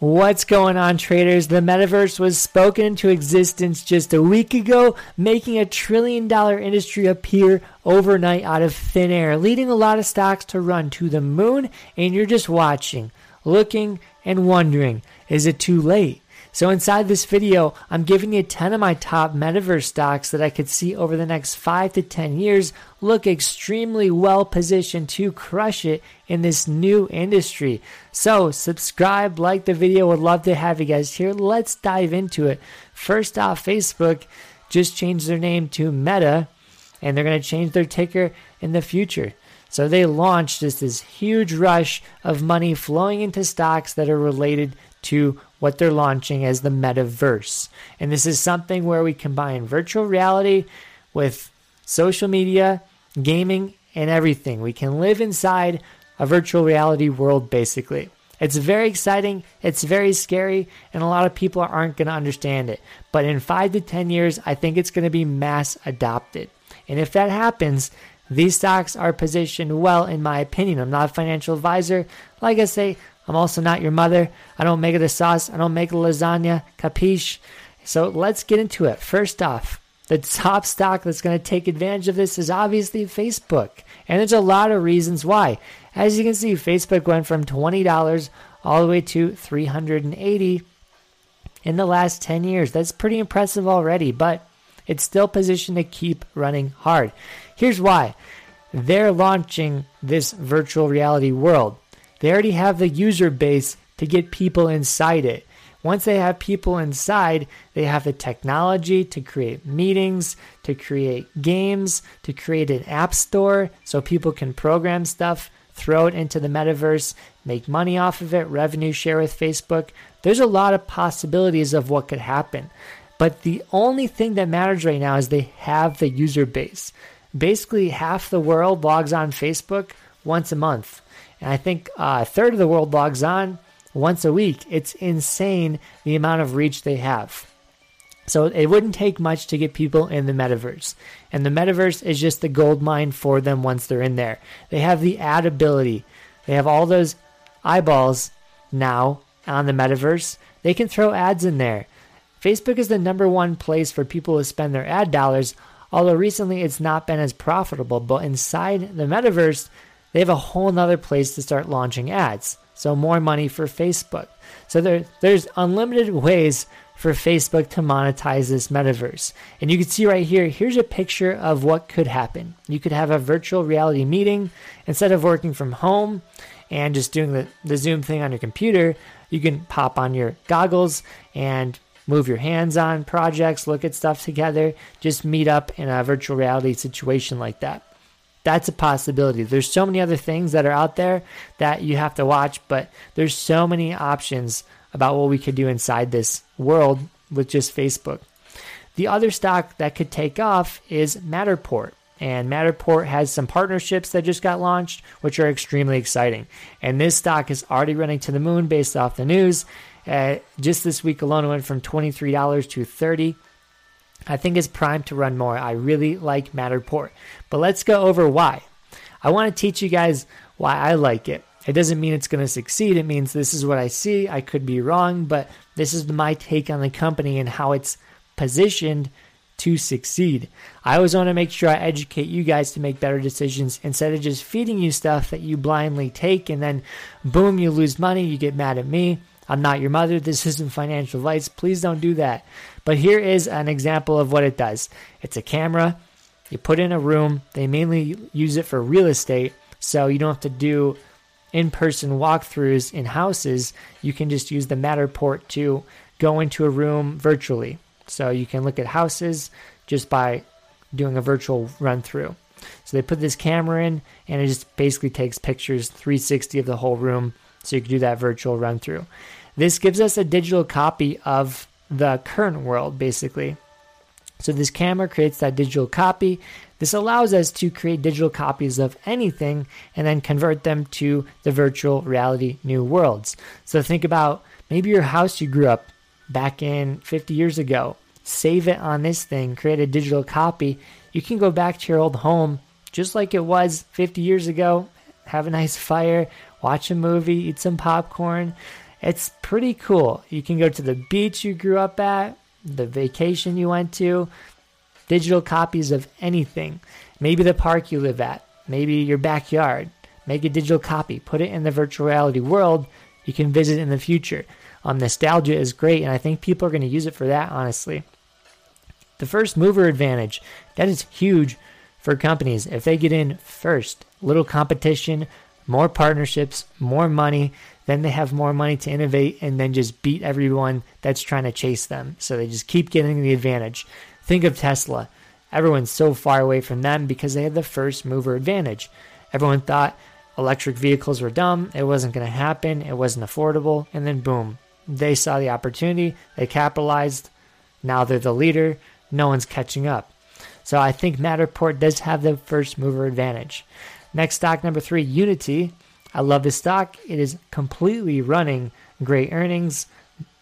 What's going on, traders? The metaverse was spoken into existence just a week ago, making a trillion dollar industry appear overnight out of thin air, leading a lot of stocks to run to the moon. And you're just watching, looking, and wondering is it too late? So inside this video, I'm giving you 10 of my top metaverse stocks that I could see over the next 5 to 10 years look extremely well positioned to crush it in this new industry. So subscribe, like the video, would love to have you guys here. Let's dive into it. First off, Facebook just changed their name to Meta and they're going to change their ticker in the future. So they launched just this huge rush of money flowing into stocks that are related to what they're launching as the metaverse. And this is something where we combine virtual reality with social media, gaming, and everything. We can live inside a virtual reality world basically. It's very exciting, it's very scary, and a lot of people aren't going to understand it. But in five to 10 years, I think it's going to be mass adopted. And if that happens, these stocks are positioned well, in my opinion. I'm not a financial advisor. Like I say, I'm also not your mother. I don't make the sauce. I don't make the lasagna. Capiche? So let's get into it. First off, the top stock that's going to take advantage of this is obviously Facebook. And there's a lot of reasons why. As you can see, Facebook went from $20 all the way to 380 in the last 10 years. That's pretty impressive already, but it's still positioned to keep running hard. Here's why. They're launching this virtual reality world. They already have the user base to get people inside it. Once they have people inside, they have the technology to create meetings, to create games, to create an app store so people can program stuff, throw it into the metaverse, make money off of it, revenue share with Facebook. There's a lot of possibilities of what could happen. But the only thing that matters right now is they have the user base. Basically, half the world logs on Facebook once a month. And I think uh, a third of the world logs on once a week. It's insane the amount of reach they have. So it wouldn't take much to get people in the metaverse. And the metaverse is just the gold mine for them once they're in there. They have the ad ability. They have all those eyeballs now on the metaverse. They can throw ads in there. Facebook is the number one place for people to spend their ad dollars, although recently it's not been as profitable. But inside the metaverse, they have a whole nother place to start launching ads. So more money for Facebook. So there, there's unlimited ways for Facebook to monetize this metaverse. And you can see right here, here's a picture of what could happen. You could have a virtual reality meeting instead of working from home and just doing the, the Zoom thing on your computer. You can pop on your goggles and move your hands on projects, look at stuff together, just meet up in a virtual reality situation like that that's a possibility. There's so many other things that are out there that you have to watch, but there's so many options about what we could do inside this world with just Facebook. The other stock that could take off is Matterport. And Matterport has some partnerships that just got launched, which are extremely exciting. And this stock is already running to the moon based off the news. Uh, just this week alone, it went from $23 to 30 I think it's primed to run more. I really like Matterport. But let's go over why. I want to teach you guys why I like it. It doesn't mean it's going to succeed. It means this is what I see. I could be wrong, but this is my take on the company and how it's positioned to succeed. I always want to make sure I educate you guys to make better decisions instead of just feeding you stuff that you blindly take and then boom, you lose money, you get mad at me. I'm not your mother. This isn't financial advice. Please don't do that. But here is an example of what it does it's a camera. You put in a room. They mainly use it for real estate. So you don't have to do in person walkthroughs in houses. You can just use the Matterport to go into a room virtually. So you can look at houses just by doing a virtual run through. So they put this camera in and it just basically takes pictures 360 of the whole room. So you can do that virtual run through. This gives us a digital copy of the current world, basically. So this camera creates that digital copy. This allows us to create digital copies of anything and then convert them to the virtual reality new worlds. So think about maybe your house you grew up back in 50 years ago. Save it on this thing, create a digital copy. You can go back to your old home just like it was 50 years ago, have a nice fire, watch a movie, eat some popcorn, It's pretty cool. You can go to the beach you grew up at, the vacation you went to, digital copies of anything. Maybe the park you live at, maybe your backyard. Make a digital copy, put it in the virtual reality world you can visit in the future. Um, nostalgia is great, and I think people are going to use it for that, honestly. The first mover advantage, that is huge for companies. If they get in first, little competition, more partnerships, more money, then they have more money to innovate and then just beat everyone that's trying to chase them. So they just keep getting the advantage. Think of Tesla. Everyone's so far away from them because they had the first mover advantage. Everyone thought electric vehicles were dumb, it wasn't going to happen, it wasn't affordable, and then boom, they saw the opportunity, they capitalized. Now they're the leader, no one's catching up. So I think Matterport does have the first mover advantage. Next stock number three, Unity. I love this stock. It is completely running great earnings,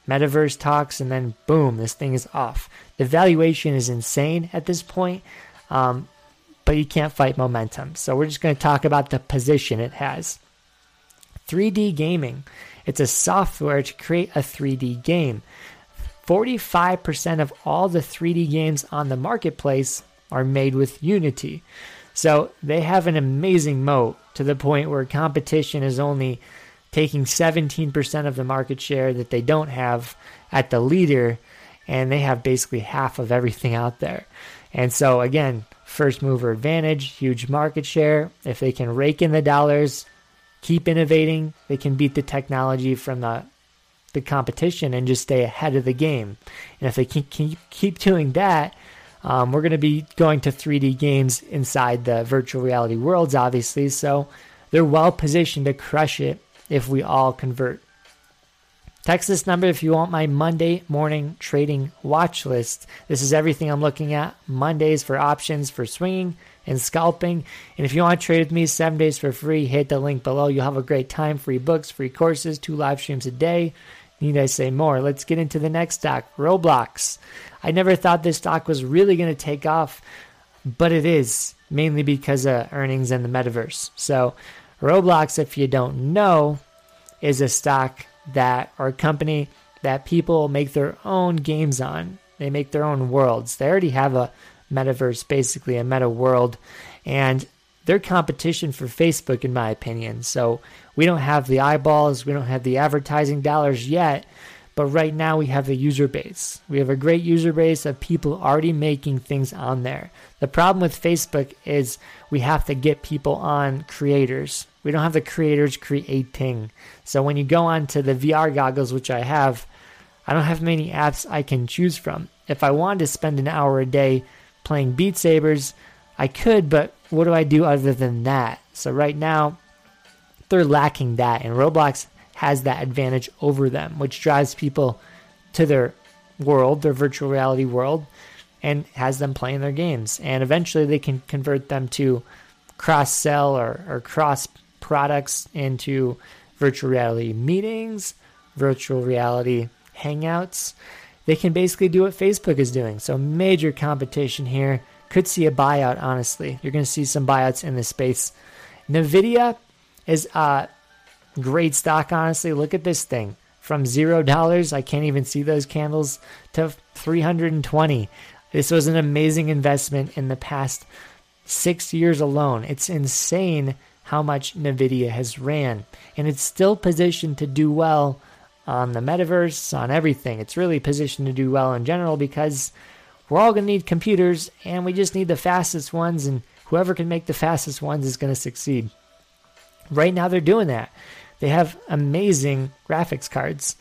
metaverse talks, and then boom, this thing is off. The valuation is insane at this point, um, but you can't fight momentum. So we're just going to talk about the position it has. 3D gaming. It's a software to create a 3D game. 45% of all the 3D games on the marketplace are made with Unity. So they have an amazing moat to the point where competition is only taking 17% of the market share that they don't have at the leader, and they have basically half of everything out there. And so, again, first mover advantage, huge market share. If they can rake in the dollars, keep innovating, they can beat the technology from the the competition and just stay ahead of the game. And if they keep keep, keep doing that, um, we're going to be going to 3D games inside the virtual reality worlds, obviously. So they're well positioned to crush it if we all convert. Text this number if you want my Monday morning trading watch list. This is everything I'm looking at. Mondays for options for swinging and scalping. And if you want to trade with me seven days for free, hit the link below. You'll have a great time. Free books, free courses, two live streams a day. Need I say more? Let's get into the next stock, Roblox. I never thought this stock was really going to take off, but it is, mainly because of earnings and the metaverse. So, Roblox, if you don't know, is a stock that, or a company that people make their own games on. They make their own worlds. They already have a metaverse, basically, a meta world. And they're competition for Facebook, in my opinion. So we don't have the eyeballs, we don't have the advertising dollars yet, but right now we have a user base. We have a great user base of people already making things on there. The problem with Facebook is we have to get people on creators. We don't have the creators creating. So when you go on to the VR goggles, which I have, I don't have many apps I can choose from. If I wanted to spend an hour a day playing Beat Sabers, I could, but what do I do other than that? So right now, they're lacking that, and Roblox has that advantage over them, which drives people to their world, their virtual reality world, and has them playing their games. And eventually, they can convert them to cross sell or, or cross products into virtual reality meetings, virtual reality hangouts. They can basically do what Facebook is doing. So, major competition here could see a buyout, honestly. You're going to see some buyouts in this space. NVIDIA is a great stock, honestly. Look at this thing. From $0, I can't even see those candles, to 320 This was an amazing investment in the past six years alone. It's insane how much NVIDIA has ran. And it's still positioned to do well on the metaverse, on everything. It's really positioned to do well in general because we're all going to need computers and we just need the fastest ones, and whoever can make the fastest ones is going to succeed. Right now, they're doing that. They have amazing graphics cards.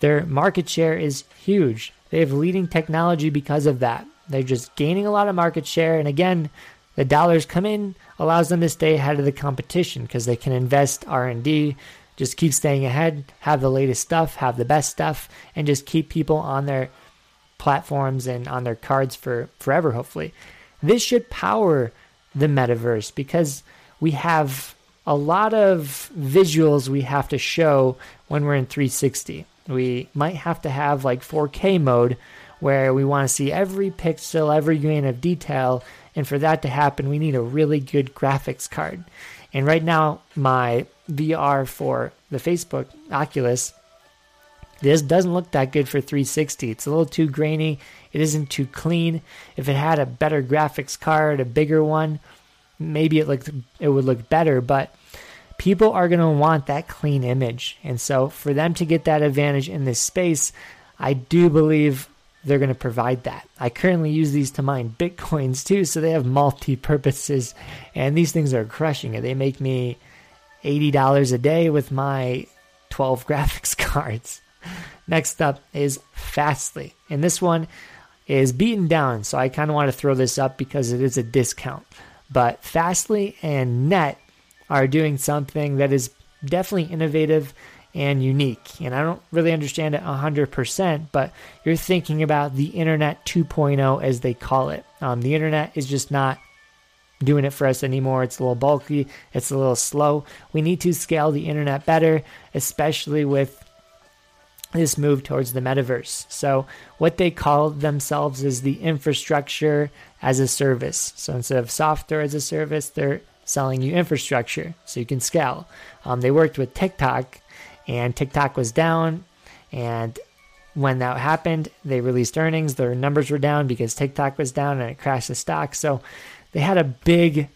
Their market share is huge. They have leading technology because of that. They're just gaining a lot of market share. And again, the dollars come in allows them to stay ahead of the competition because they can invest R&D, just keep staying ahead, have the latest stuff, have the best stuff, and just keep people on their platforms and on their cards for forever, hopefully. This should power the metaverse because we have a lot of visuals we have to show when we're in 360. We might have to have like 4K mode where we want to see every pixel, every grain of detail. And for that to happen, we need a really good graphics card. And right now, my VR for the Facebook Oculus This doesn't look that good for 360. It's a little too grainy. It isn't too clean. If it had a better graphics card, a bigger one, maybe it looked it would look better, but people are going to want that clean image. And so for them to get that advantage in this space, I do believe they're going to provide that. I currently use these to mine bitcoins too, so they have multi purposes, and these things are crushing it. They make me $80 a day with my 12 graphics cards. Next up is Fastly, and this one is beaten down, so I kind of want to throw this up because it is a discount. But Fastly and Net are doing something that is definitely innovative and unique. And I don't really understand it 100%, but you're thinking about the Internet 2.0 as they call it. Um, the Internet is just not doing it for us anymore. It's a little bulky, it's a little slow. We need to scale the Internet better, especially with this move towards the metaverse. So, what they call themselves is the infrastructure as a service. So, instead of software as a service, they're selling you infrastructure so you can scale. Um, they worked with TikTok and TikTok was down. And when that happened, they released earnings. Their numbers were down because TikTok was down and it crashed the stock. So they had a big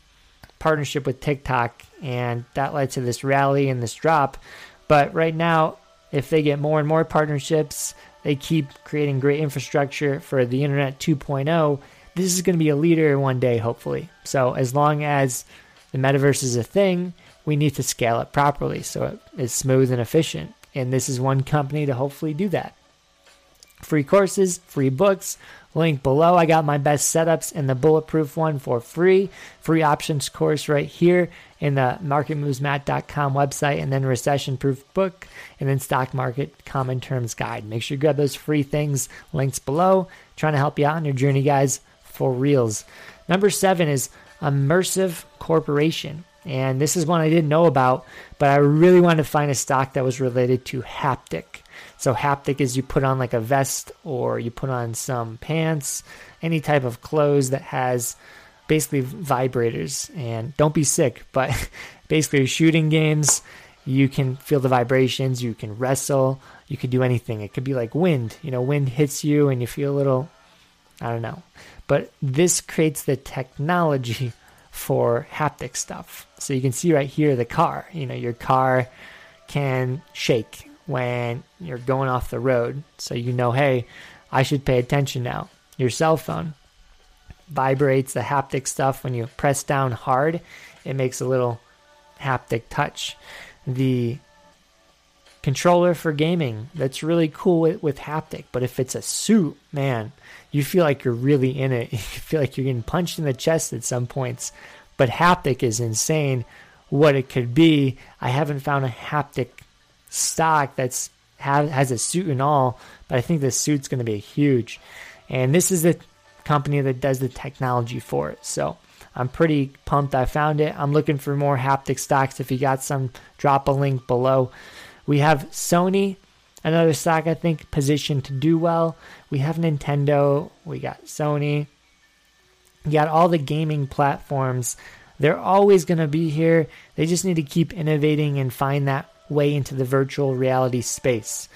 partnership with TikTok, and that led to this rally and this drop. But right now, if they get more and more partnerships, they keep creating great infrastructure for the Internet 2.0. This is going to be a leader one day, hopefully. So as long as the metaverse is a thing, we need to scale it properly so it is smooth and efficient. And this is one company to hopefully do that. Free courses, free books, link below. I got my best setups in the bulletproof one for free. Free options course right here in the marketmovesmat.com website, and then recession proof book, and then stock market common terms guide. Make sure you grab those free things, links below. Trying to help you out on your journey, guys, for reals. Number seven is Immersion Corporation. And this is one I didn't know about, but I really wanted to find a stock that was related to haptic. So, haptic is you put on like a vest or you put on some pants, any type of clothes that has basically vibrators. And don't be sick, but basically, shooting games, you can feel the vibrations, you can wrestle, you could do anything. It could be like wind, you know, wind hits you and you feel a little, I don't know. But this creates the technology for haptic stuff. So you can see right here the car. You know, your car can shake when you're going off the road. So you know, hey, I should pay attention now. Your cell phone vibrates the haptic stuff when you press down hard, it makes a little haptic touch. The controller for gaming, that's really cool with, with haptic, but if it's a suit, man, you feel like you're really in it. You feel like you're getting punched in the chest at some points. But haptic is insane what it could be. I haven't found a haptic stock that's have, has a suit and all, but I think the suit's going to be huge. And this is the company that does the technology for it. So I'm pretty pumped I found it. I'm looking for more haptic stocks. If you got some, drop a link below. We have Sony Another stock I think positioned to do well. We have Nintendo, we got Sony, you got all the gaming platforms. They're always going to be here. They just need to keep innovating and find that way into the virtual reality space.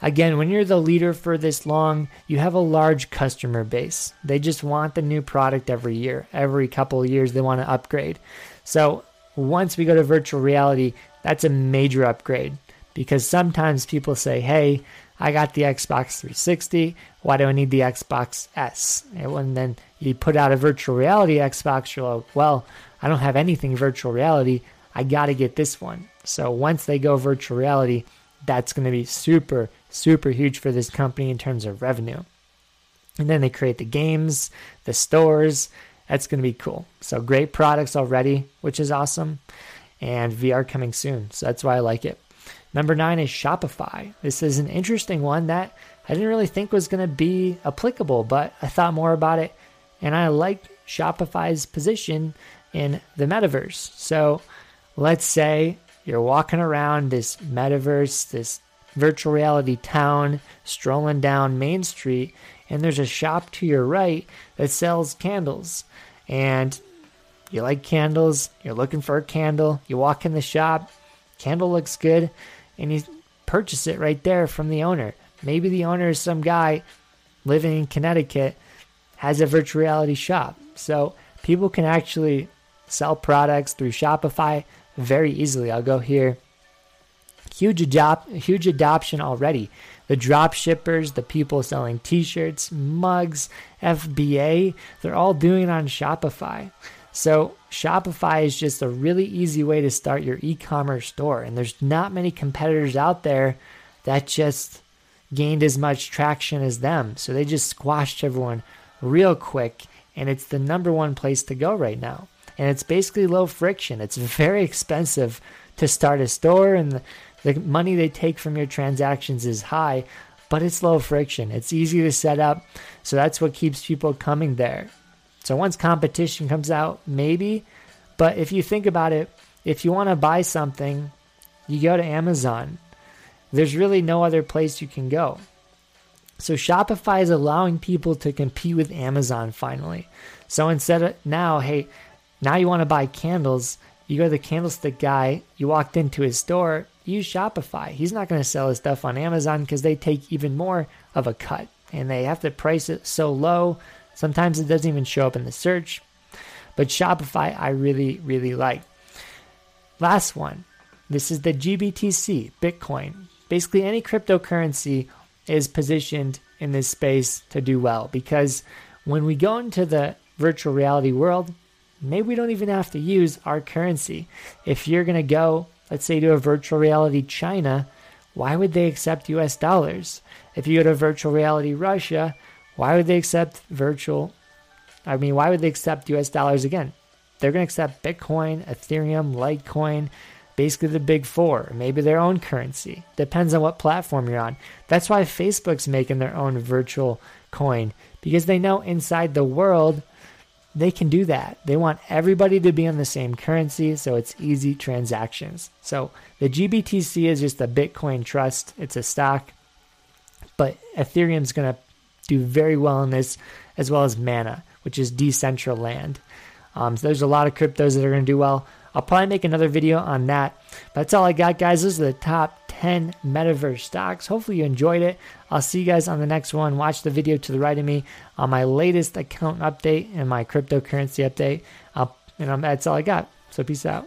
Again, when you're the leader for this long, you have a large customer base. They just want the new product every year. Every couple of years, they want to upgrade. So once we go to virtual reality, that's a major upgrade because sometimes people say, hey, I got the Xbox 360. Why do I need the Xbox S? And then you put out a virtual reality Xbox, you're like, well, I don't have anything virtual reality. I got to get this one. So once they go virtual reality, that's going to be super, super huge for this company in terms of revenue. And then they create the games, the stores. That's going to be cool. So great products already, which is awesome. And VR coming soon. So that's why I like it. Number nine is Shopify. This is an interesting one that I didn't really think was going to be applicable, but I thought more about it and I liked Shopify's position in the metaverse. So let's say you're walking around this metaverse, this virtual reality town, strolling down Main Street, and there's a shop to your right that sells candles. And you like candles, you're looking for a candle, you walk in the shop, candle looks good, and you purchase it right there from the owner. Maybe the owner is some guy living in Connecticut, has a virtual reality shop. So people can actually sell products through Shopify very easily. I'll go here. Huge adop- huge adoption already. The drop shippers, the people selling t-shirts, mugs, FBA, they're all doing it on Shopify. So Shopify is just a really easy way to start your e-commerce store and there's not many competitors out there that just gained as much traction as them. So they just squashed everyone real quick and it's the number one place to go right now. And it's basically low friction. It's very expensive to start a store and the, money they take from your transactions is high, but it's low friction. It's easy to set up. So that's what keeps people coming there. So once competition comes out, maybe. But if you think about it, if you want to buy something, you go to Amazon. There's really no other place you can go. So Shopify is allowing people to compete with Amazon finally. So instead of now, hey, now you want to buy candles, you go to the candlestick guy, you walked into his store, use Shopify. He's not going to sell his stuff on Amazon because they take even more of a cut and they have to price it so low. Sometimes it doesn't even show up in the search. But Shopify, I really, really like. Last one. This is the GBTC, Bitcoin. Basically, any cryptocurrency is positioned in this space to do well because when we go into the virtual reality world, maybe we don't even have to use our currency. If you're going to go let's say to a virtual reality China, why would they accept US dollars? If you go to virtual reality Russia, why would they accept virtual? I mean, why would they accept US dollars again? They're going to accept Bitcoin, Ethereum, Litecoin, basically the big four, maybe their own currency. Depends on what platform you're on. That's why Facebook's making their own virtual coin because they know inside the world they can do that. They want everybody to be on the same currency, so it's easy transactions. So the GBTC is just a Bitcoin trust, it's a stock, but Ethereum's going to do very well in this, as well as Mana, which is Decentraland. Um, so there's a lot of cryptos that are going to do well. I'll probably make another video on that. But that's all I got, guys. Those are the top 10 metaverse stocks. Hopefully, you enjoyed it. I'll see you guys on the next one. Watch the video to the right of me on my latest account update and my cryptocurrency update. And that's all I got. So, peace out.